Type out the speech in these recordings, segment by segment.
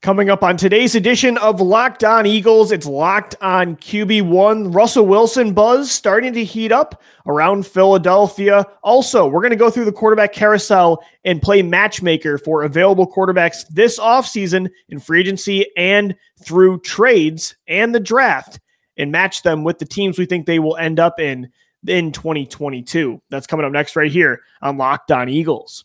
Coming up on today's edition of Locked On Eagles, it's Locked On QB1. Russell Wilson buzz starting to heat up around Philadelphia. Also, we're going to go through the quarterback carousel and play matchmaker for available quarterbacks this offseason in free agency and through trades and the draft and match them with the teams we think they will end up in in 2022. That's coming up next right here on Locked On Eagles.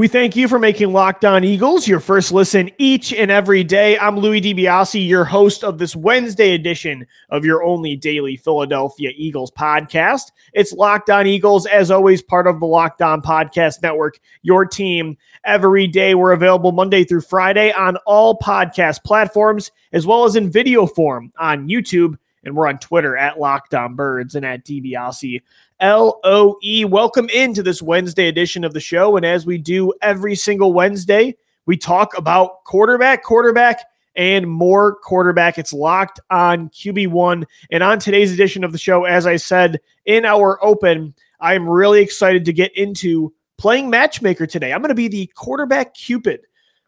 We thank you for making Locked On Eagles your first listen each and every day. I'm Louis DiBiase, your host of this Wednesday edition of your only daily Philadelphia Eagles podcast. It's Locked On Eagles, as always, part of the Locked On Podcast Network, your team every day. We're available Monday through Friday on all podcast platforms, as well as in video form on YouTube. And we're on Twitter at Locked On Birds and at DiBiase L O E. Welcome into this Wednesday edition of the show. And as we do every single Wednesday, we talk about quarterback, quarterback, and more quarterback. It's locked on QB1. And on today's edition of the show, as I said in our open, I'm really excited to get into playing matchmaker today. I'm going to be the quarterback cupid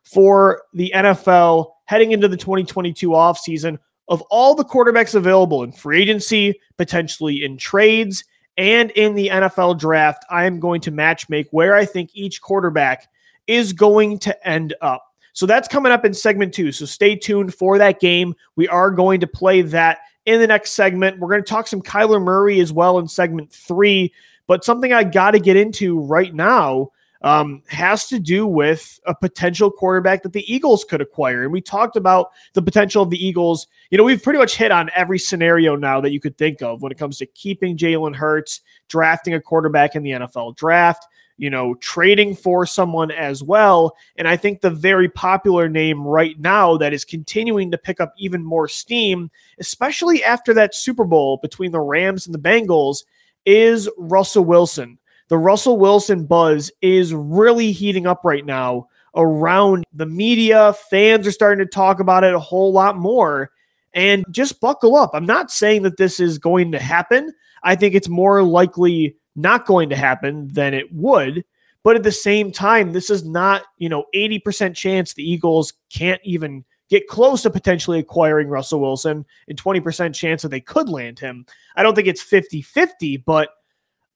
for the NFL heading into the 2022 offseason of all the quarterbacks available in free agency, potentially in trades, and in the NFL draft, I am going to match make where I think each quarterback is going to end up. So that's coming up in segment two. So stay tuned for that game. We are going to play that in the next segment. We're going to talk some Kyler Murray as well in segment three. But something I got to get into right now um, has to do with a potential quarterback that the Eagles could acquire. And we talked about the potential of the Eagles. You know, we've pretty much hit on every scenario now that you could think of when it comes to keeping Jalen Hurts, drafting a quarterback in the NFL draft, you know, trading for someone as well. And I think the very popular name right now that is continuing to pick up even more steam, especially after that Super Bowl between the Rams and the Bengals, is Russell Wilson the Russell Wilson buzz is really heating up right now around the media. Fans are starting to talk about it a whole lot more. And just buckle up. I'm not saying that this is going to happen. I think it's more likely not going to happen than it would. But at the same time, this is not, you know, 80% chance the Eagles can't even get close to potentially acquiring Russell Wilson and 20% chance that they could land him. I don't think it's 50 50, but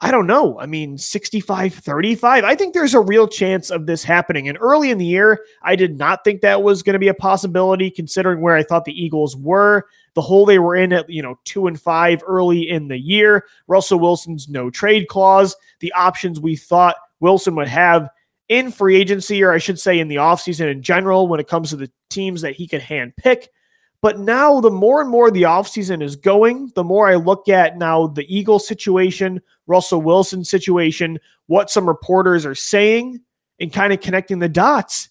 I don't know. I mean, 65 35. I think there's a real chance of this happening. And early in the year, I did not think that was going to be a possibility considering where I thought the Eagles were, the hole they were in at, you know, two and five early in the year. Russell Wilson's no trade clause, the options we thought Wilson would have in free agency, or I should say in the offseason in general, when it comes to the teams that he could hand pick. But now, the more and more the offseason is going, the more I look at now the Eagles situation, Russell Wilson situation, what some reporters are saying, and kind of connecting the dots.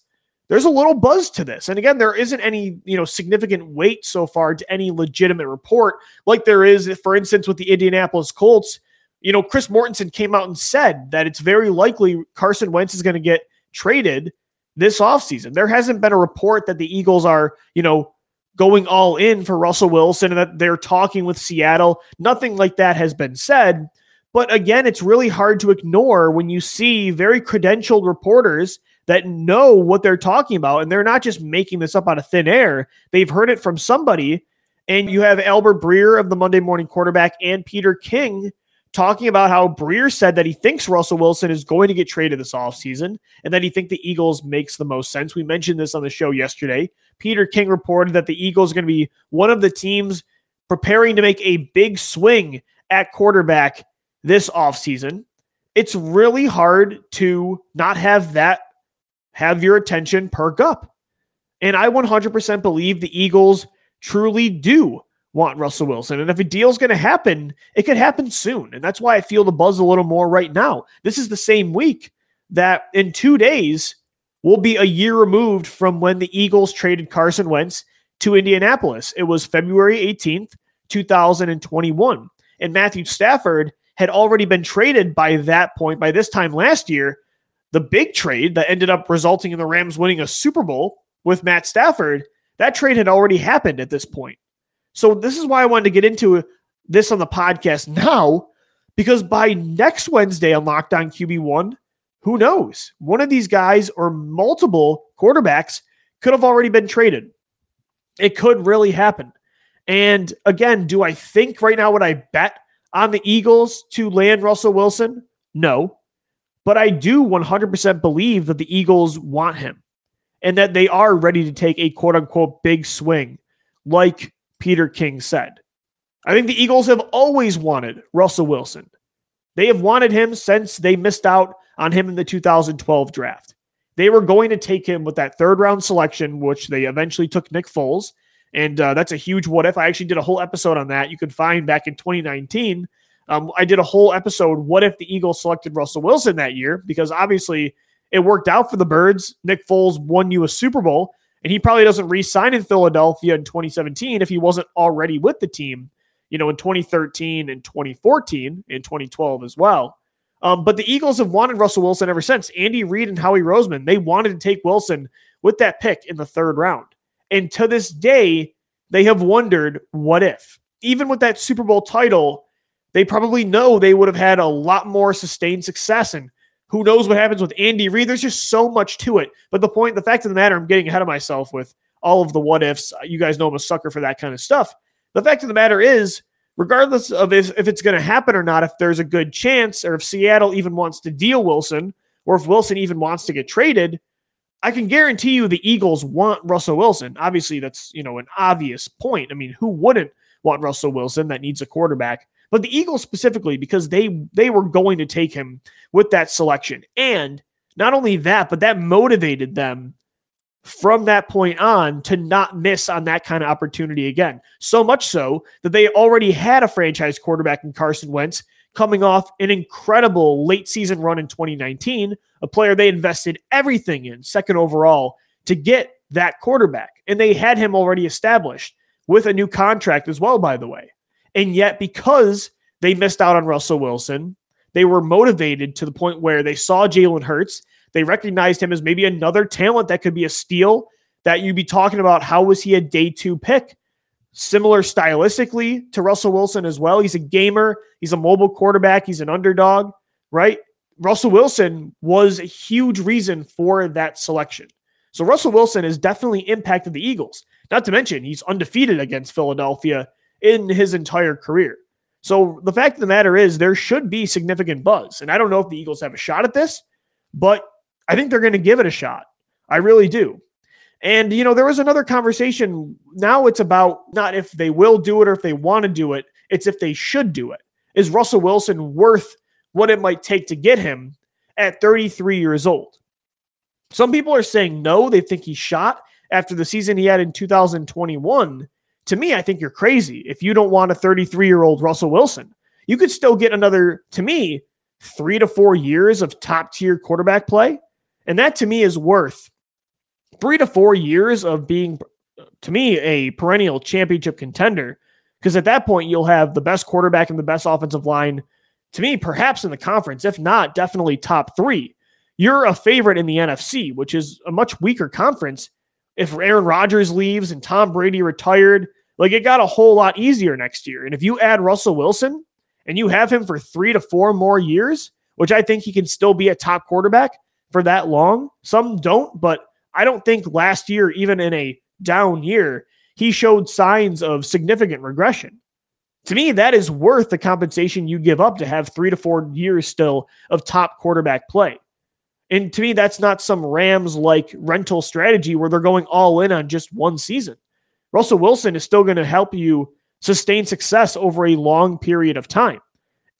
There's a little buzz to this. And again, there isn't any, you know, significant weight so far to any legitimate report like there is, for instance, with the Indianapolis Colts. You know, Chris Mortensen came out and said that it's very likely Carson Wentz is going to get traded this offseason. There hasn't been a report that the Eagles are, you know, going all in for Russell Wilson and that they're talking with Seattle. Nothing like that has been said. But again, it's really hard to ignore when you see very credentialed reporters that know what they're talking about. And they're not just making this up out of thin air, they've heard it from somebody. And you have Albert Breer of the Monday Morning Quarterback and Peter King talking about how Breer said that he thinks Russell Wilson is going to get traded this offseason and that he think the Eagles makes the most sense. We mentioned this on the show yesterday. Peter King reported that the Eagles are going to be one of the teams preparing to make a big swing at quarterback this offseason. It's really hard to not have that have your attention perk up. And I 100% believe the Eagles truly do want Russell Wilson. And if a deal's going to happen, it could happen soon. And that's why I feel the buzz a little more right now. This is the same week that in two days, will be a year removed from when the Eagles traded Carson Wentz to Indianapolis. It was February 18th, 2021. and Matthew Stafford had already been traded by that point, by this time last year. The big trade that ended up resulting in the Rams winning a Super Bowl with Matt Stafford, that trade had already happened at this point. So, this is why I wanted to get into this on the podcast now, because by next Wednesday on Locked On QB1, who knows? One of these guys or multiple quarterbacks could have already been traded. It could really happen. And again, do I think right now would I bet on the Eagles to land Russell Wilson? No. But I do 100% believe that the Eagles want him and that they are ready to take a quote unquote big swing, like Peter King said. I think the Eagles have always wanted Russell Wilson. They have wanted him since they missed out on him in the 2012 draft. They were going to take him with that third round selection, which they eventually took Nick Foles. And uh, that's a huge what if. I actually did a whole episode on that. You could find back in 2019. Um, I did a whole episode. What if the Eagles selected Russell Wilson that year? Because obviously it worked out for the Birds. Nick Foles won you a Super Bowl, and he probably doesn't re sign in Philadelphia in 2017 if he wasn't already with the team, you know, in 2013 and 2014 and 2012 as well. Um, but the Eagles have wanted Russell Wilson ever since. Andy Reid and Howie Roseman, they wanted to take Wilson with that pick in the third round. And to this day, they have wondered what if. Even with that Super Bowl title, they probably know they would have had a lot more sustained success. And who knows what happens with Andy Reid? There's just so much to it. But the point, the fact of the matter, I'm getting ahead of myself with all of the what ifs. You guys know I'm a sucker for that kind of stuff. The fact of the matter is, regardless of if, if it's going to happen or not, if there's a good chance, or if Seattle even wants to deal Wilson, or if Wilson even wants to get traded, I can guarantee you the Eagles want Russell Wilson. Obviously, that's you know an obvious point. I mean, who wouldn't want Russell Wilson that needs a quarterback? But the Eagles specifically because they they were going to take him with that selection. And not only that, but that motivated them from that point on to not miss on that kind of opportunity again. So much so that they already had a franchise quarterback in Carson Wentz coming off an incredible late season run in 2019, a player they invested everything in, second overall, to get that quarterback. And they had him already established with a new contract as well, by the way. And yet, because they missed out on Russell Wilson, they were motivated to the point where they saw Jalen Hurts. They recognized him as maybe another talent that could be a steal that you'd be talking about. How was he a day two pick? similar stylistically to Russell Wilson as well. He's a gamer, he's a mobile quarterback, he's an underdog, right? Russell Wilson was a huge reason for that selection. So Russell Wilson has definitely impacted the Eagles. Not to mention, he's undefeated against Philadelphia in his entire career. So the fact of the matter is, there should be significant buzz. And I don't know if the Eagles have a shot at this, but I think they're going to give it a shot. I really do. And, you know, there was another conversation. Now it's about not if they will do it or if they want to do it, it's if they should do it. Is Russell Wilson worth what it might take to get him at 33 years old? Some people are saying no, they think he's shot after the season he had in 2021. To me, I think you're crazy if you don't want a 33 year old Russell Wilson. You could still get another, to me, three to four years of top tier quarterback play. And that to me is worth three to four years of being, to me, a perennial championship contender. Because at that point, you'll have the best quarterback and the best offensive line, to me, perhaps in the conference. If not, definitely top three. You're a favorite in the NFC, which is a much weaker conference. If Aaron Rodgers leaves and Tom Brady retired, like it got a whole lot easier next year. And if you add Russell Wilson and you have him for three to four more years, which I think he can still be a top quarterback for that long, some don't, but I don't think last year, even in a down year, he showed signs of significant regression. To me, that is worth the compensation you give up to have three to four years still of top quarterback play. And to me, that's not some Rams like rental strategy where they're going all in on just one season. Russell Wilson is still going to help you sustain success over a long period of time.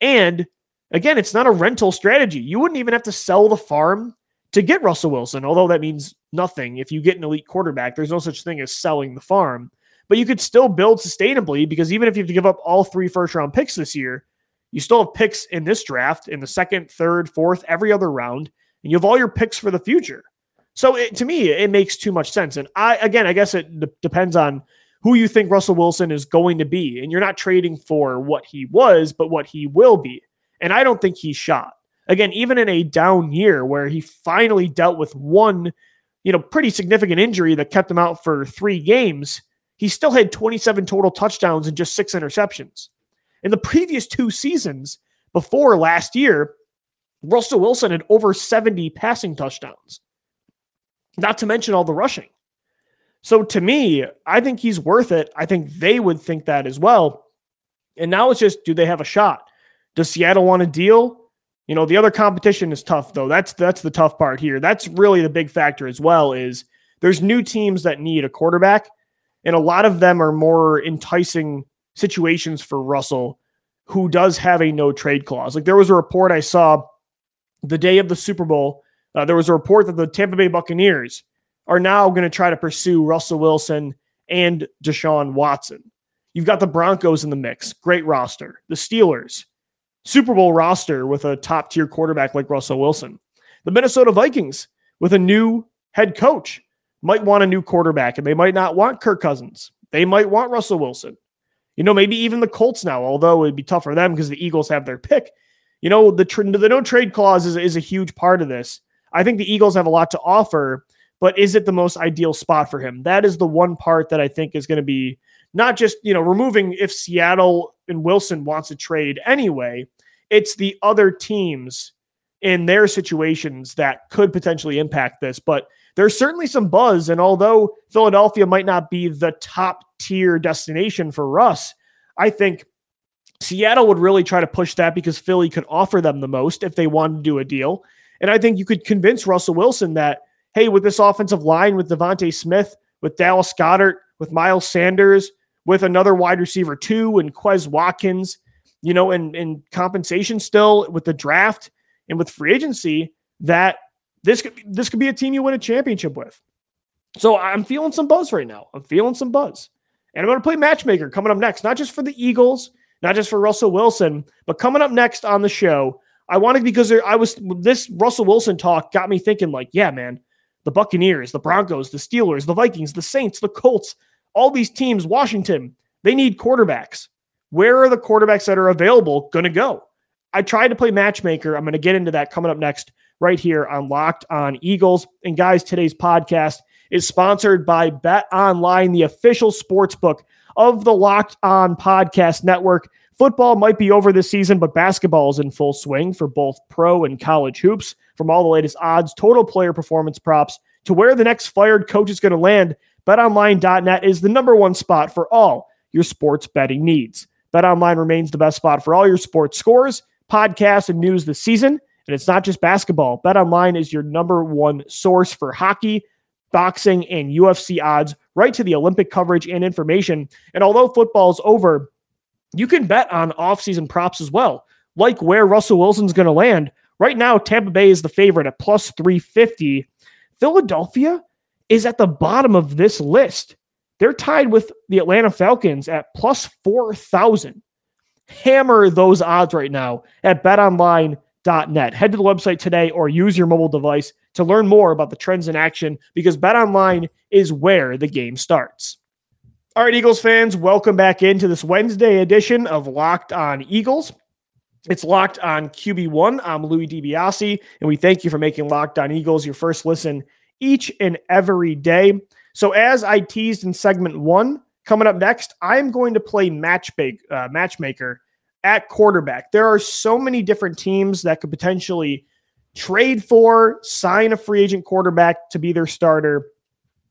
And again, it's not a rental strategy. You wouldn't even have to sell the farm to get Russell Wilson, although that means nothing. If you get an elite quarterback, there's no such thing as selling the farm. But you could still build sustainably because even if you have to give up all three first round picks this year, you still have picks in this draft in the second, third, fourth, every other round, and you have all your picks for the future. So it, to me, it makes too much sense. And I, again, I guess it d- depends on who you think Russell Wilson is going to be. And you're not trading for what he was, but what he will be. And I don't think he's shot. Again, even in a down year where he finally dealt with one, you know, pretty significant injury that kept him out for three games, he still had 27 total touchdowns and just six interceptions. In the previous two seasons before last year, Russell Wilson had over 70 passing touchdowns, not to mention all the rushing. So to me, I think he's worth it. I think they would think that as well. And now it's just do they have a shot? Does Seattle want a deal? You know, the other competition is tough though. That's that's the tough part here. That's really the big factor as well is there's new teams that need a quarterback and a lot of them are more enticing situations for Russell who does have a no trade clause. Like there was a report I saw the day of the Super Bowl, uh, there was a report that the Tampa Bay Buccaneers are now going to try to pursue Russell Wilson and Deshaun Watson. You've got the Broncos in the mix, great roster. The Steelers, Super Bowl roster with a top tier quarterback like Russell Wilson. The Minnesota Vikings with a new head coach might want a new quarterback and they might not want Kirk Cousins. They might want Russell Wilson. You know, maybe even the Colts now, although it'd be tough for them because the Eagles have their pick. You know, the, tr- the no trade clause is, is a huge part of this. I think the Eagles have a lot to offer, but is it the most ideal spot for him? That is the one part that I think is going to be not just, you know, removing if Seattle and Wilson wants to trade anyway, it's the other teams in their situations that could potentially impact this. But there's certainly some buzz. And although Philadelphia might not be the top tier destination for Russ, I think Seattle would really try to push that because Philly could offer them the most if they wanted to do a deal. And I think you could convince Russell Wilson that, hey, with this offensive line, with DeVonta Smith, with Dallas Goedert, with Miles Sanders, with another wide receiver too, and Quez Watkins, you know, and, and compensation still with the draft and with free agency, that this could this could be a team you win a championship with. So I'm feeling some buzz right now. I'm feeling some buzz. And I'm going to play matchmaker coming up next, not just for the Eagles, not just for Russell Wilson, but coming up next on the show. I wanted because there, I was this Russell Wilson talk got me thinking like, yeah, man, the Buccaneers, the Broncos, the Steelers, the Vikings, the Saints, the Colts, all these teams, Washington, they need quarterbacks. Where are the quarterbacks that are available going to go? I tried to play matchmaker. I'm going to get into that coming up next right here on Locked On Eagles. And guys, today's podcast is sponsored by Bet Online, the official sports book of the Locked On Podcast Network. Football might be over this season, but basketball is in full swing for both pro and college hoops. From all the latest odds, total player performance props, to where the next fired coach is going to land, betonline.net is the number one spot for all your sports betting needs. BetOnline remains the best spot for all your sports scores, podcasts, and news this season. And it's not just basketball. BetOnline is your number one source for hockey, boxing, and UFC odds, right to the Olympic coverage and information. And although football's over, you can bet on offseason props as well, like where Russell Wilson's going to land. Right now, Tampa Bay is the favorite at plus 350. Philadelphia is at the bottom of this list. They're tied with the Atlanta Falcons at plus 4,000. Hammer those odds right now at betonline.net. Head to the website today or use your mobile device to learn more about the trends in action because BetOnline is where the game starts. All right, Eagles fans, welcome back into this Wednesday edition of Locked On Eagles. It's Locked On QB1. I'm Louis DiBiase, and we thank you for making Locked On Eagles your first listen each and every day. So, as I teased in segment one, coming up next, I'm going to play matchmaker, uh, matchmaker at quarterback. There are so many different teams that could potentially trade for, sign a free agent quarterback to be their starter,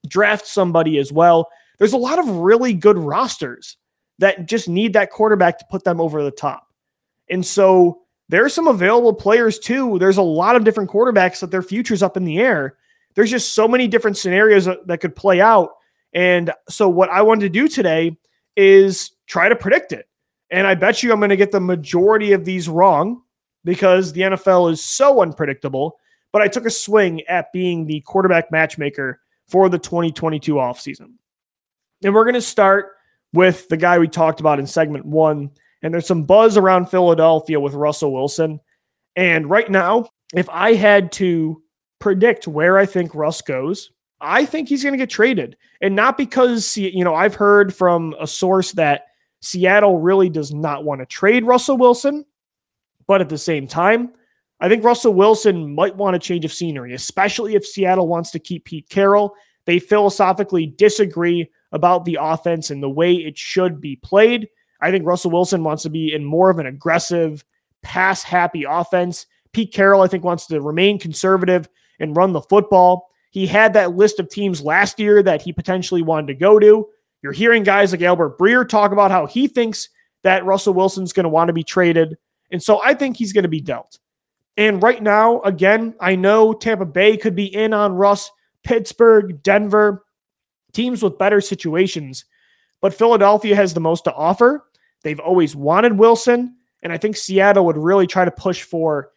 draft somebody as well. There's a lot of really good rosters that just need that quarterback to put them over the top. And so there's some available players too. There's a lot of different quarterbacks that their future's up in the air. There's just so many different scenarios that, that could play out. And so what I wanted to do today is try to predict it. And I bet you I'm going to get the majority of these wrong because the NFL is so unpredictable. But I took a swing at being the quarterback matchmaker for the 2022 offseason. And we're going to start with the guy we talked about in segment one. And there's some buzz around Philadelphia with Russell Wilson. And right now, if I had to predict where I think Russ goes, I think he's going to get traded. And not because, you know, I've heard from a source that Seattle really does not want to trade Russell Wilson. But at the same time, I think Russell Wilson might want a change of scenery, especially if Seattle wants to keep Pete Carroll. They philosophically disagree about the offense and the way it should be played. I think Russell Wilson wants to be in more of an aggressive, pass happy offense. Pete Carroll, I think, wants to remain conservative and run the football. He had that list of teams last year that he potentially wanted to go to. You're hearing guys like Albert Breer talk about how he thinks that Russell Wilson's going to want to be traded. And so I think he's going to be dealt. And right now, again, I know Tampa Bay could be in on Russ, Pittsburgh, Denver, teams with better situations. But Philadelphia has the most to offer. They've always wanted Wilson. And I think Seattle would really try to push for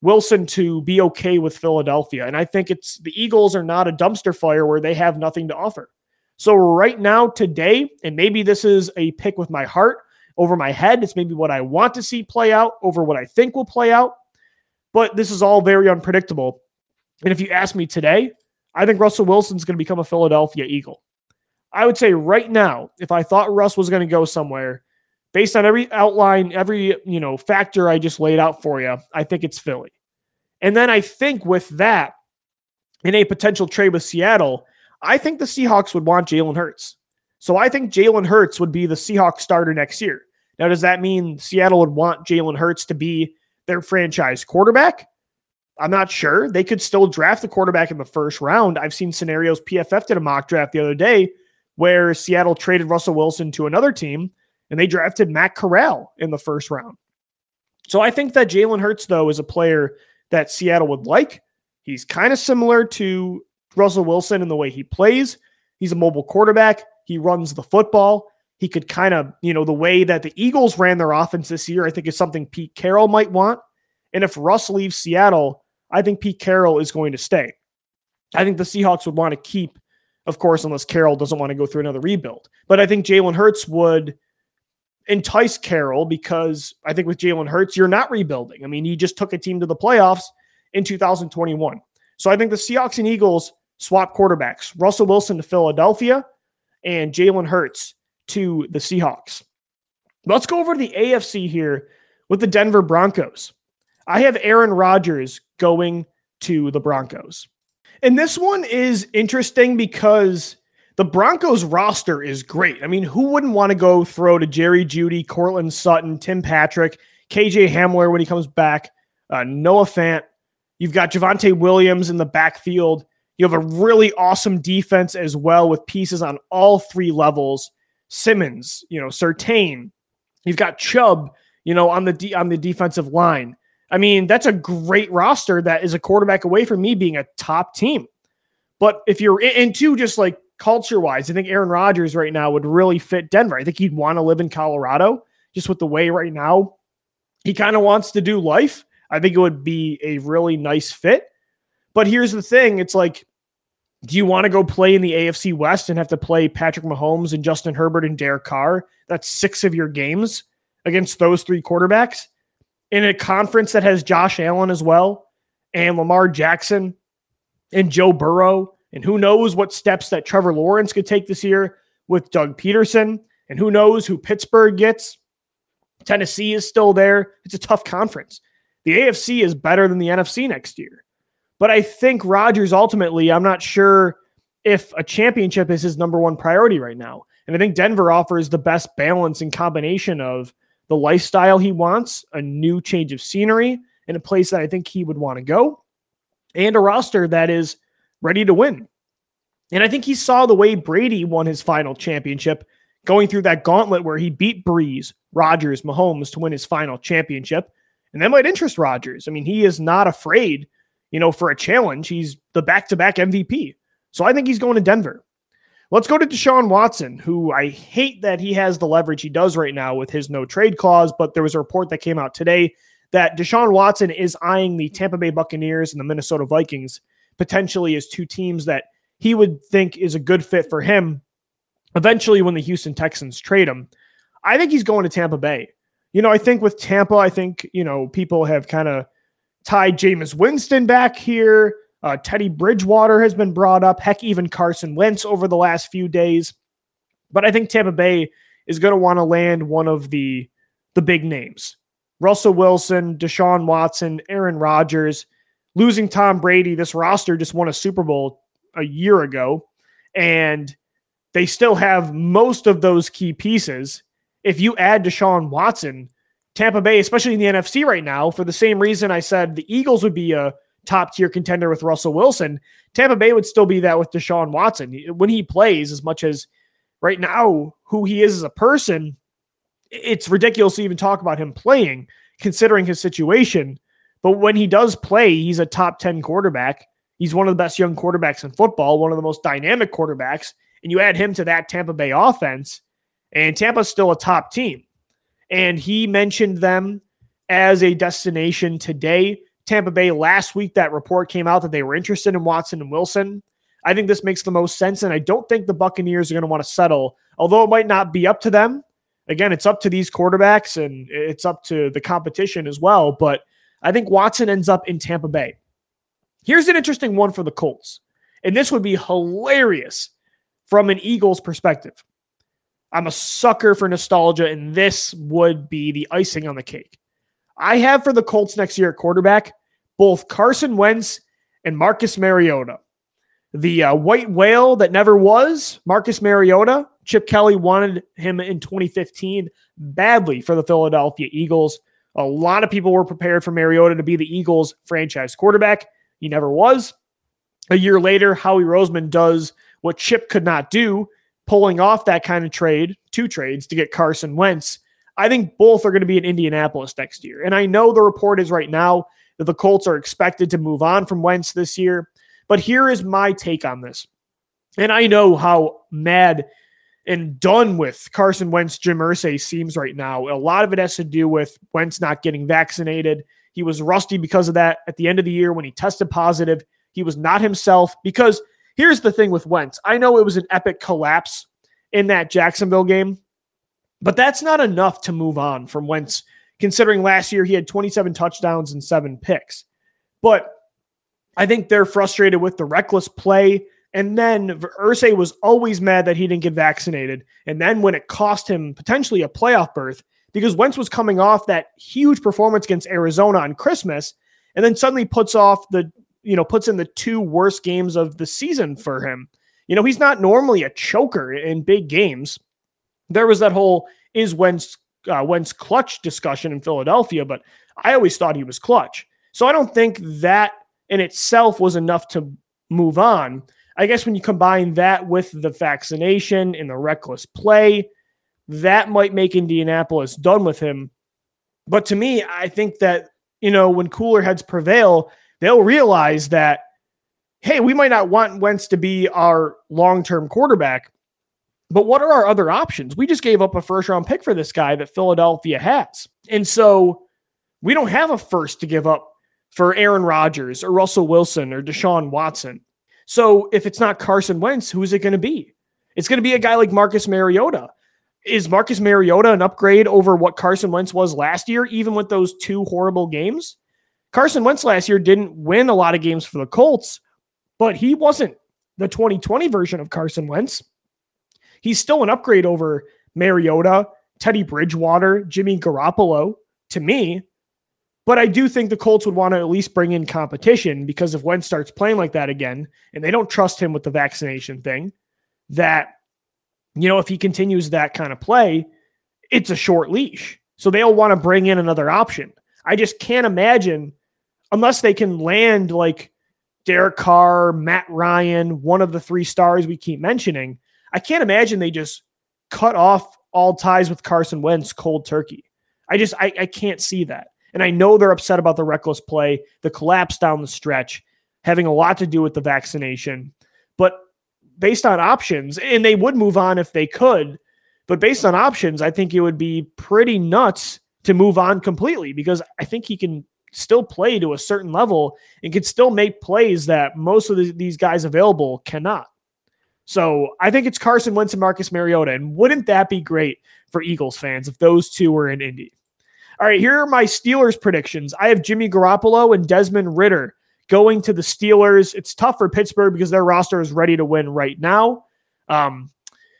Wilson to be okay with Philadelphia. And I think it's the Eagles are not a dumpster fire where they have nothing to offer. So right now, today, and maybe this is a pick with my heart over my head, it's maybe what I want to see play out over what I think will play out. But this is all very unpredictable. And if you ask me today, I think Russell Wilson's going to become a Philadelphia Eagle. I would say right now, if I thought Russ was going to go somewhere, based on every outline, every you know factor I just laid out for you, I think it's Philly. And then I think with that, in a potential trade with Seattle, I think the Seahawks would want Jalen Hurts. So I think Jalen Hurts would be the Seahawks starter next year. Now, does that mean Seattle would want Jalen Hurts to be their franchise quarterback? I'm not sure. They could still draft the quarterback in the first round. I've seen scenarios. PFF did a mock draft the other day where Seattle traded Russell Wilson to another team and they drafted Matt Corral in the first round. So I think that Jalen Hurts, though, is a player that Seattle would like. He's kind of similar to Russell Wilson in the way he plays. He's a mobile quarterback. He runs the football. He could kind of, you know, the way that the Eagles ran their offense this year, I think is something Pete Carroll might want. And if Russ leaves Seattle, I think Pete Carroll is going to stay. I think the Seahawks would want to keep, of course, unless Carroll doesn't want to go through another rebuild. But I think Jalen Hurts would entice Carroll because I think with Jalen Hurts, you're not rebuilding. I mean, he just took a team to the playoffs in 2021. So I think the Seahawks and Eagles swap quarterbacks Russell Wilson to Philadelphia and Jalen Hurts to the Seahawks. Let's go over to the AFC here with the Denver Broncos. I have Aaron Rodgers going to the Broncos. And this one is interesting because the Broncos roster is great. I mean, who wouldn't want to go throw to Jerry Jeudy, Courtland Sutton, Tim Patrick, KJ Hamler when he comes back, uh, Noah Fant. You've got Javonte Williams in the backfield. You have a really awesome defense as well with pieces on all three levels. Simmons, you know, Surtain. You've got Chubb, you know, on the de- on the defensive line. I mean, that's a great roster that is a quarterback away from me being a top team. But if you're into just like culture wise, I think Aaron Rodgers right now would really fit Denver. I think he'd want to live in Colorado just with the way right now he kind of wants to do life. I think it would be a really nice fit. But here's the thing it's like, do you want to go play in the AFC West and have to play Patrick Mahomes and Justin Herbert and Derek Carr? That's six of your games against those three quarterbacks in a conference that has Josh Allen as well and Lamar Jackson and Joe Burrow and who knows what steps that Trevor Lawrence could take this year with Doug Pederson. And who knows who Pittsburgh gets. Tennessee is still there. It's a tough conference. The AFC is better than the NFC next year. But I think Rodgers ultimately, I'm not sure if a championship is his number one priority right now. And I think Denver offers the best balance and combination of the lifestyle he wants, a new change of scenery, and a place that I think he would want to go, and a roster that is ready to win. And I think he saw the way Brady won his final championship, going through that gauntlet where he beat Brees, Rodgers, Mahomes to win his final championship. And that might interest Rodgers. I mean, he is not afraid, you know, for a challenge. He's the back to back MVP. So I think he's going to Denver. Let's go to Deshaun Watson, who I hate that he has the leverage he does right now with his no trade clause. But there was a report that came out today that Deshaun Watson is eyeing the Tampa Bay Buccaneers and the Minnesota Vikings potentially as two teams that he would think is a good fit for him eventually when the Houston Texans trade him. I think he's going to Tampa Bay. You know, I think with Tampa, I think, you know, people have kind of tied Jameis Winston back here. Uh, Teddy Bridgewater has been brought up. Heck, even Carson Wentz over the last few days. But I think Tampa Bay is going to want to land one of the the big names. Russell Wilson, Deshaun Watson, Aaron Rodgers. Losing Tom Brady, this roster just won a Super Bowl a year ago, and they still have most of those key pieces. If you add Deshaun Watson, Tampa Bay, especially in the NFC right now, for the same reason I said the Eagles would be a top tier contender with Russell Wilson, Tampa Bay would still be that with Deshaun Watson. When he plays, as much as right now, who he is as a person, it's ridiculous to even talk about him playing, considering his situation. But when he does play, he's a top 10 quarterback. He's one of the best young quarterbacks in football, one of the most dynamic quarterbacks. And you add him to that Tampa Bay offense, and Tampa's still a top team. And he mentioned them as a destination today. Tampa Bay last week, that report came out that they were interested in Watson and Wilson. I think this makes the most sense. And I don't think the Buccaneers are going to want to settle, although it might not be up to them. Again, it's up to these quarterbacks and it's up to the competition as well. But I think Watson ends up in Tampa Bay. Here's an interesting one for the Colts. And this would be hilarious from an Eagles perspective. I'm a sucker for nostalgia, and this would be the icing on the cake. I have for the Colts next year at quarterback both Carson Wentz and Marcus Mariota. The uh, white whale that never was, Marcus Mariota. Chip Kelly wanted him in 2015 badly for the Philadelphia Eagles. A lot of people were prepared for Mariota to be the Eagles franchise quarterback. He never was. A year later, Howie Roseman does what Chip could not do, pulling off that kind of trade, two trades to get Carson Wentz. I think both are going to be in Indianapolis next year. And I know the report is right now that the Colts are expected to move on from Wentz this year. But here is my take on this. And I know how mad and done with Carson Wentz, Jim Irsay seems right now. A lot of it has to do with Wentz not getting vaccinated. He was rusty because of that at the end of the year when he tested positive. He was not himself because here's the thing with Wentz. I know it was an epic collapse in that Jacksonville game, but that's not enough to move on from Wentz, considering last year he had 27 touchdowns and seven picks. But I think they're frustrated with the reckless play and then Irsay was always mad that he didn't get vaccinated. And then when it cost him potentially a playoff berth, because Wentz was coming off that huge performance against Arizona on Christmas, and then suddenly puts off the, you know, puts in the two worst games of the season for him. You know, he's not normally a choker in big games. There was that whole is Wentz uh, Wentz clutch discussion in Philadelphia, but I always thought he was clutch. So I don't think that in itself was enough to move on. I guess when you combine that with the vaccination and the reckless play, that might make Indianapolis done with him. But to me, I think that, you know, when cooler heads prevail, they'll realize that, hey, we might not want Wentz to be our long term quarterback, but what are our other options? We just gave up a first round pick for this guy that Philadelphia has. And so we don't have a first to give up for Aaron Rodgers or Russell Wilson or Deshaun Watson. So if it's not Carson Wentz, who is it going to be? It's going to be a guy like Marcus Mariota. Is Marcus Mariota an upgrade over what Carson Wentz was last year, even with those two horrible games? Carson Wentz last year didn't win a lot of games for the Colts, but he wasn't the 2020 version of Carson Wentz. He's still an upgrade over Mariota, Teddy Bridgewater, Jimmy Garoppolo to me. But I do think the Colts would want to at least bring in competition because if Wentz starts playing like that again, and they don't trust him with the vaccination thing, that, you know, if he continues that kind of play, it's a short leash. So they'll want to bring in another option. I just can't imagine, unless they can land like Derek Carr, Matt Ryan, one of the three stars we keep mentioning. I can't imagine they just cut off all ties with Carson Wentz cold turkey. I just I, I can't see that. And I know they're upset about the reckless play, the collapse down the stretch, having a lot to do with the vaccination. But based on options, and they would move on if they could, but based on options, I think it would be pretty nuts to move on completely because I think he can still play to a certain level and can still make plays that most of the, these guys available cannot. So I think it's Carson Wentz and Marcus Mariota. And wouldn't that be great for Eagles fans if those two were in Indy? All right, here are my Steelers predictions. I have Jimmy Garoppolo and Desmond Ridder going to the Steelers. It's tough for Pittsburgh because their roster is ready to win right now. Um,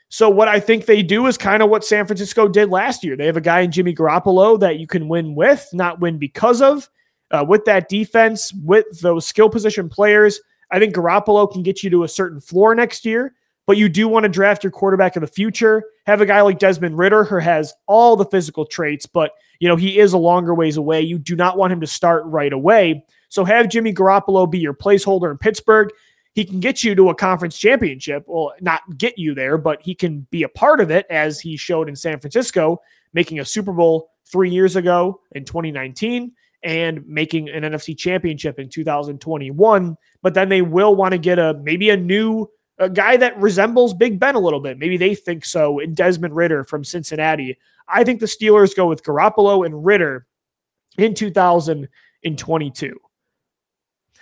so what I think they do is kind of what San Francisco did last year. They have a guy in Jimmy Garoppolo that you can win with, not win because of. Uh, with that defense, with those skill position players, I think Garoppolo can get you to a certain floor next year. But you do want to draft your quarterback of the future. Have a guy like Desmond Ridder who has all the physical traits, but you know he is a longer ways away. You do not want him to start right away. So have Jimmy Garoppolo be your placeholder in Pittsburgh he can get you to a conference championship. Well, not get you there, but he can be a part of it as he showed in San Francisco, making a Super Bowl three years ago in 2019 and making an NFC championship in 2021. But then they will want to get a maybe a new a guy that resembles Big Ben a little bit. Maybe they think so in Desmond Ridder from Cincinnati. I think the Steelers go with Garoppolo and Ridder in 2022.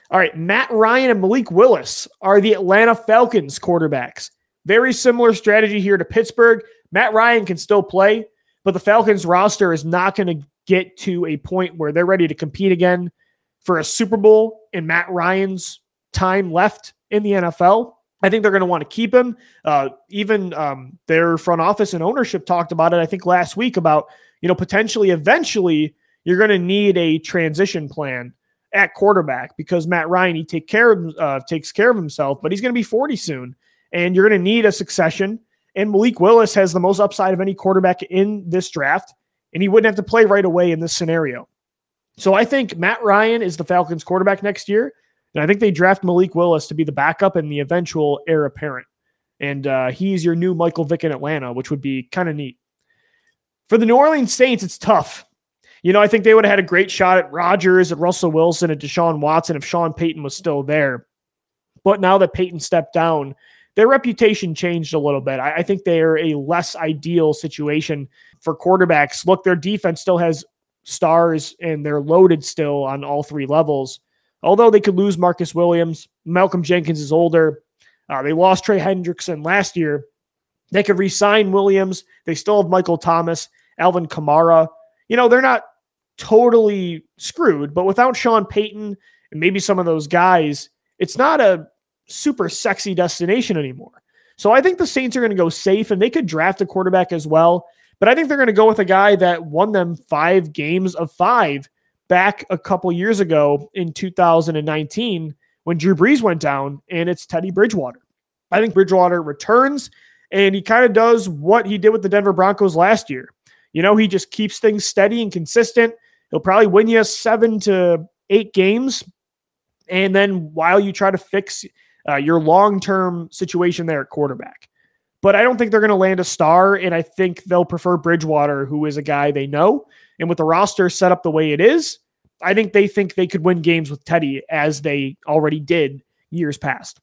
All right, Matt Ryan and Malik Willis are the Atlanta Falcons quarterbacks. Very similar strategy here to Pittsburgh. Matt Ryan can still play, but the Falcons roster is not going to get to a point where they're ready to compete again for a Super Bowl in Matt Ryan's time left in the NFL. I think they're going to want to keep him. Uh, even um, their front office and ownership talked about it, I think, last week about, you know, potentially eventually you're going to need a transition plan at quarterback because Matt Ryan he take care of uh, takes care of himself, but he's going to be 40 soon, and you're going to need a succession. And Malik Willis has the most upside of any quarterback in this draft, and he wouldn't have to play right away in this scenario. So I think Matt Ryan is the Falcons quarterback next year, and I think they draft Malik Willis to be the backup and the eventual heir apparent. And uh, he's your new Michael Vick in Atlanta, which would be kind of neat. For the New Orleans Saints, it's tough. You know, I think they would have had a great shot at Rodgers, at Russell Wilson, at Deshaun Watson if Sean Payton was still there. But now that Payton stepped down, their reputation changed a little bit. I, I think they are a less ideal situation for quarterbacks. Look, their defense still has stars and they're loaded still on all three levels. Although they could lose Marcus Williams, Malcolm Jenkins is older. Uh, they lost Trey Hendrickson last year. They could re-sign Williams. They still have Michael Thomas, Alvin Kamara you know, they're not totally screwed, but without Sean Payton and maybe some of those guys, it's not a super sexy destination anymore. So I think the Saints are going to go safe and they could draft a quarterback as well. But I think they're going to go with a guy that won them five games of five back a couple years ago in 2019 when Drew Brees went down, and it's Teddy Bridgewater. I think Bridgewater returns and he kind of does what he did with the Denver Broncos last year. You know, he just keeps things steady and consistent. He'll probably win you seven to eight games. And then while you try to fix uh, your long term situation there at quarterback. But I don't think they're going to land a star. And I think they'll prefer Bridgewater, who is a guy they know. And with the roster set up the way it is, I think they think they could win games with Teddy as they already did years past.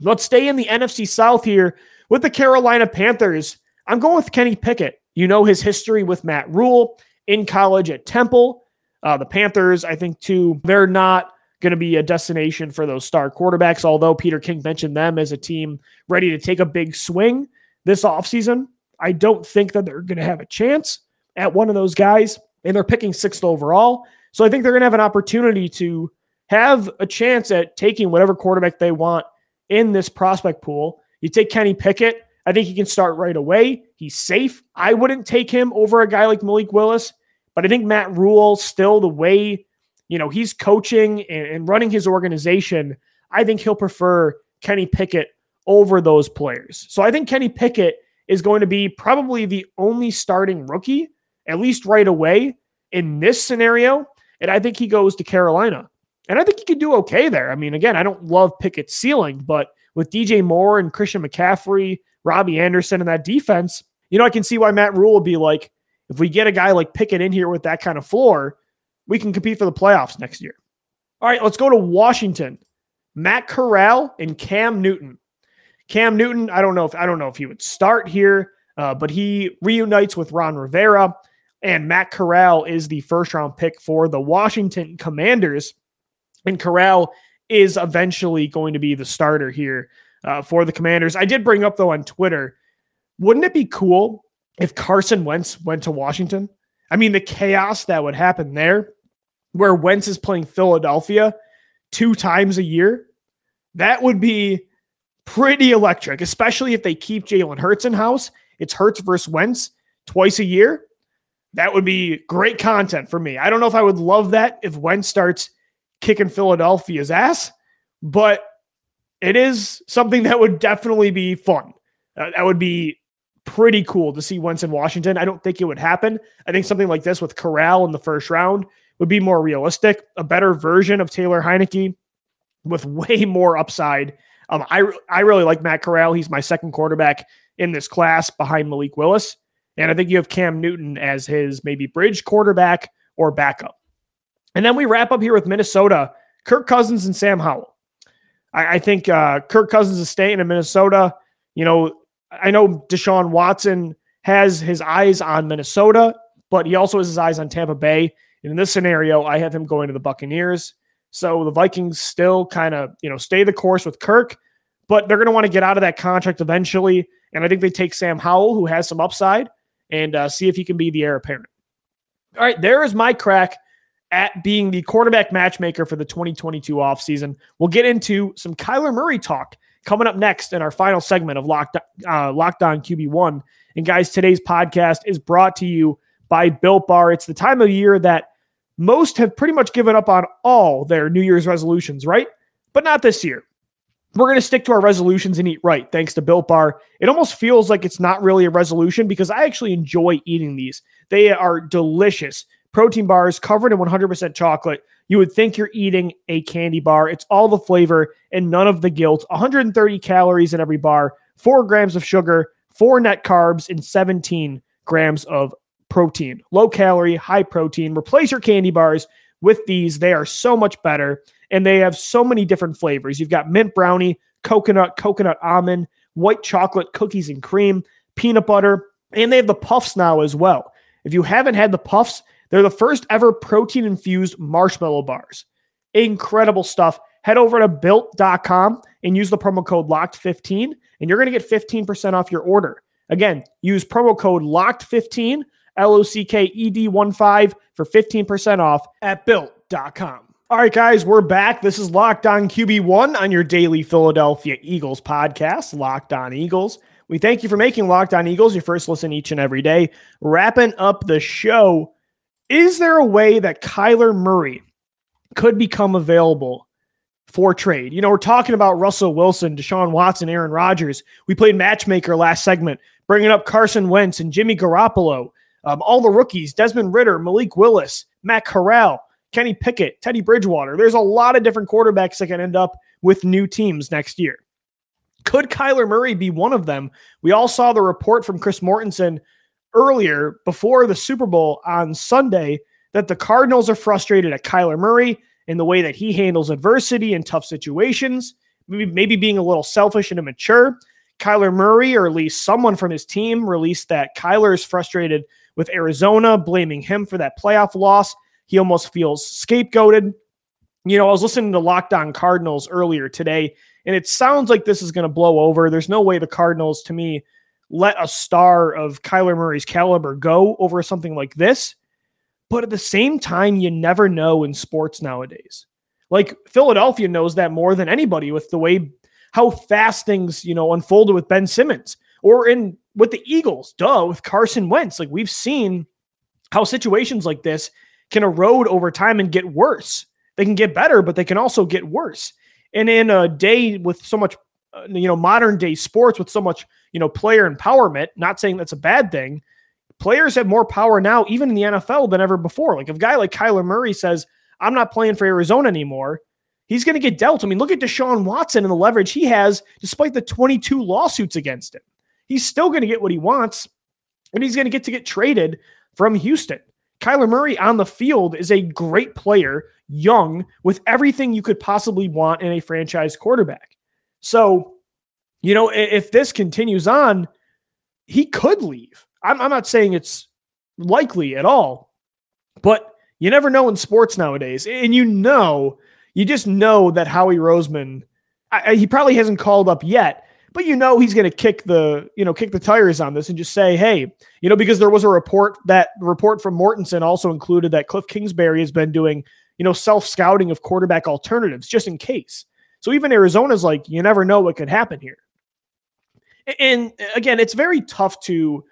Let's stay in the NFC South here with the Carolina Panthers. I'm going with Kenny Pickett. You know his history with Matt Rhule in college at Temple. Uh, the Panthers, I think, too, they're not going to be a destination for those star quarterbacks, although Peter King mentioned them as a team ready to take a big swing this offseason. I don't think that they're going to have a chance at one of those guys, and they're picking sixth overall. So I think they're going to have an opportunity to have a chance at taking whatever quarterback they want in this prospect pool. You take Kenny Pickett, I think he can start right away. He's safe. I wouldn't take him over a guy like Malik Willis, but I think Matt Rhule, still the way you know he's coaching and, and running his organization, I think he'll prefer Kenny Pickett over those players. So I think Kenny Pickett is going to be probably the only starting rookie, at least right away in this scenario. And I think he goes to Carolina. And I think he could do okay there. I mean, again, I don't love Pickett's ceiling, but with DJ Moore and Christian McCaffrey, Robbie Anderson and that defense, you know, I can see why Matt Rhule would be like, if we get a guy like Pickett in here with that kind of floor, we can compete for the playoffs next year. All right, let's go to Washington. Matt Corral and Cam Newton. Cam Newton, I don't know if I don't know if he would start here, uh, but he reunites with Ron Rivera, and Matt Corral is the first round pick for the Washington Commanders, and Corral is eventually going to be the starter here uh, for the Commanders. I did bring up though on Twitter, wouldn't it be cool if Carson Wentz went to Washington? I mean, the chaos that would happen there, where Wentz is playing Philadelphia two times a year, that would be pretty electric, especially if they keep Jalen Hurts in house. It's Hurts versus Wentz twice a year. That would be great content for me. I don't know if I would love that if Wentz starts kicking Philadelphia's ass, but it is something that would definitely be fun. Uh, that would be pretty cool to see Wentz in Washington. I don't think it would happen. I think something like this with Corral in the first round would be more realistic, a better version of Taylor Heinicke with way more upside. Um, I I really like Matt Corral. He's my second quarterback in this class behind Malik Willis, and I think you have Cam Newton as his maybe bridge quarterback or backup. And then we wrap up here with Minnesota, Kirk Cousins and Sam Howell. I, I think uh, Kirk Cousins is staying in Minnesota. You know, I know Deshaun Watson has his eyes on Minnesota, but he also has his eyes on Tampa Bay. And in this scenario, I have him going to the Buccaneers. So the Vikings still kind of, you know, stay the course with Kirk, but they're going to want to get out of that contract eventually. And I think they take Sam Howell, who has some upside, and uh, see if he can be the heir apparent. All right, there is my crack at being the quarterback matchmaker for the 2022 offseason. We'll get into some Kyler Murray talk coming up next in our final segment of Locked, uh, Locked On QB1. And guys, today's podcast is brought to you by Built Bar. It's the time of year that most have pretty much given up on all their New Year's resolutions, right? But not this year. We're going to stick to our resolutions and eat right, thanks to Built Bar. It almost feels like it's not really a resolution because I actually enjoy eating these. They are delicious. Protein bars covered in 100% chocolate you would think you're eating a candy bar. It's all the flavor and none of the guilt. 130 calories in every bar, four grams of sugar, four net carbs, and 17 grams of protein. Low calorie, high protein. Replace your candy bars with these. They are so much better and they have so many different flavors. You've got mint brownie, coconut, coconut almond, white chocolate, cookies and cream, peanut butter, and they have the puffs now as well. If you haven't had the puffs, they're the first ever protein infused marshmallow bars. Incredible stuff. Head over to built.com and use the promo code locked15 and you're going to get 15% off your order. Again, use promo code locked15, L O C K E D 1 5 for 15% off at built.com. All right, guys, we're back. This is Locked On QB1 on your daily Philadelphia Eagles podcast, Locked On Eagles. We thank you for making Locked On Eagles your first listen each and every day. Wrapping up the show is there a way that Kyler Murray could become available for trade? You know, we're talking about Russell Wilson, Deshaun Watson, Aaron Rodgers. We played matchmaker last segment, bringing up Carson Wentz and Jimmy Garoppolo, um, all the rookies, Desmond Ridder, Malik Willis, Matt Corral, Kenny Pickett, Teddy Bridgewater. There's a lot of different quarterbacks that can end up with new teams next year. Could Kyler Murray be one of them? We all saw the report from Chris Mortensen earlier before the Super Bowl on Sunday that the Cardinals are frustrated at Kyler Murray in the way that he handles adversity in tough situations, maybe, maybe being a little selfish and immature. Kyler Murray, or at least someone from his team, released that Kyler is frustrated with Arizona, blaming him for that playoff loss. He almost feels scapegoated. You know, I was listening to Locked On Cardinals earlier today, and it sounds like this is going to blow over. There's no way the Cardinals, to me, let a star of Kyler Murray's caliber go over something like this. But at the same time, you never know in sports nowadays. Like Philadelphia knows that more than anybody with the way how fast things, you know, unfolded with Ben Simmons or in with the Eagles, duh, with Carson Wentz. Like we've seen how situations like this can erode over time and get worse. They can get better, but they can also get worse. And in a day with so much, uh, you know, modern day sports with so much you know, player empowerment, not saying that's a bad thing. Players have more power now, even in the NFL, than ever before. Like if a guy like Kyler Murray says, I'm not playing for Arizona anymore, he's going to get dealt. I mean, look at Deshaun Watson and the leverage he has despite the 22 lawsuits against him. He's still going to get what he wants, and he's going to get to get traded from Houston. Kyler Murray on the field is a great player, young, with everything you could possibly want in a franchise quarterback. So you know, if this continues on, he could leave. I'm, I'm not saying it's likely at all, but you never know in sports nowadays. And you know, you just know that Howie Roseman, I, he probably hasn't called up yet, but you know he's going to kick the you know kick the tires on this and just say, hey, you know, because there was a report that report from Mortensen also included that Cliff Kingsbury has been doing you know, self scouting of quarterback alternatives just in case. So even Arizona's like, you never know what could happen here. And again, it's very tough to,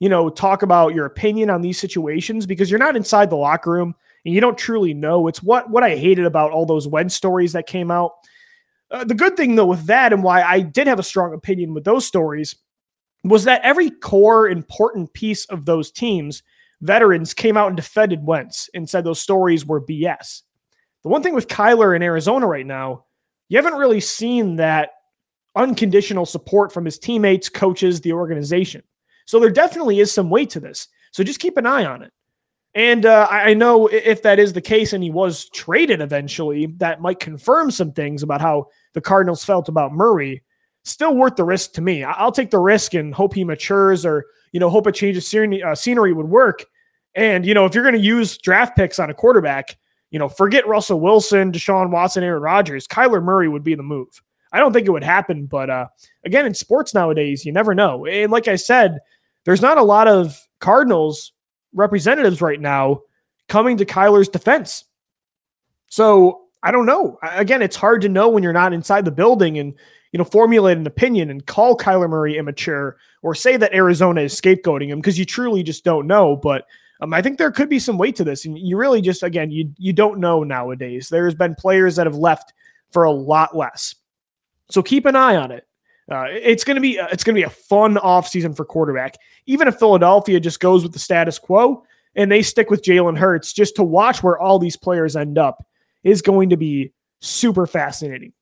you know, talk about your opinion on these situations because you're not inside the locker room and you don't truly know. It's what what I hated about all those Wentz stories that came out. Uh, the good thing though with that and why I did have a strong opinion with those stories was that every core important piece of those teams, veterans came out and defended Wentz and said those stories were BS. The one thing with Kyler in Arizona right now, you haven't really seen that unconditional support from his teammates, coaches, the organization. So there definitely is some weight to this. So just keep an eye on it. And uh, I know if that is the case and he was traded eventually, that might confirm some things about how the Cardinals felt about Murray. Still worth the risk to me. I'll take the risk and hope he matures or, you know, hope a change of scenery, uh, scenery would work. And, you know, if you're going to use draft picks on a quarterback, you know, forget Russell Wilson, Deshaun Watson, Aaron Rodgers. Kyler Murray would be the move. I don't think it would happen, but uh, again, in sports nowadays, you never know. And like I said, there's not a lot of Cardinals representatives right now coming to Kyler's defense. So I don't know. Again, it's hard to know when you're not inside the building and you know formulate an opinion and call Kyler Murray immature or say that Arizona is scapegoating him because you truly just don't know. But um, I think there could be some weight to this, and you really just again you you don't know nowadays. There's been players that have left for a lot less, so keep an eye on it. Uh, it's going to be it's going to be a fun offseason for quarterback. Even if Philadelphia just goes with the status quo and they stick with Jalen Hurts, just to watch where all these players end up is going to be super fascinating.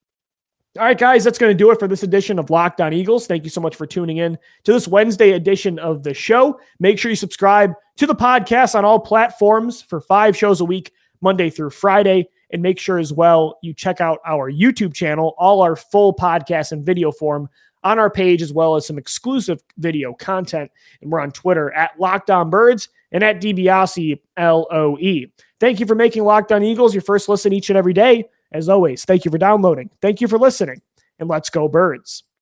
All right, guys, that's going to do it for this edition of Locked On Eagles. Thank you so much for tuning in to this Wednesday edition of the show. Make sure you subscribe to the podcast on all platforms for five shows a week, Monday through Friday. And make sure as well you check out our YouTube channel, all our full podcasts and video form on our page, as well as some exclusive video content. And we're on Twitter at Locked On Birds and at DiBiase LOE. Thank you for making Locked On Eagles your first listen each and every day. As always, thank you for downloading. Thank you for listening. And let's go, birds.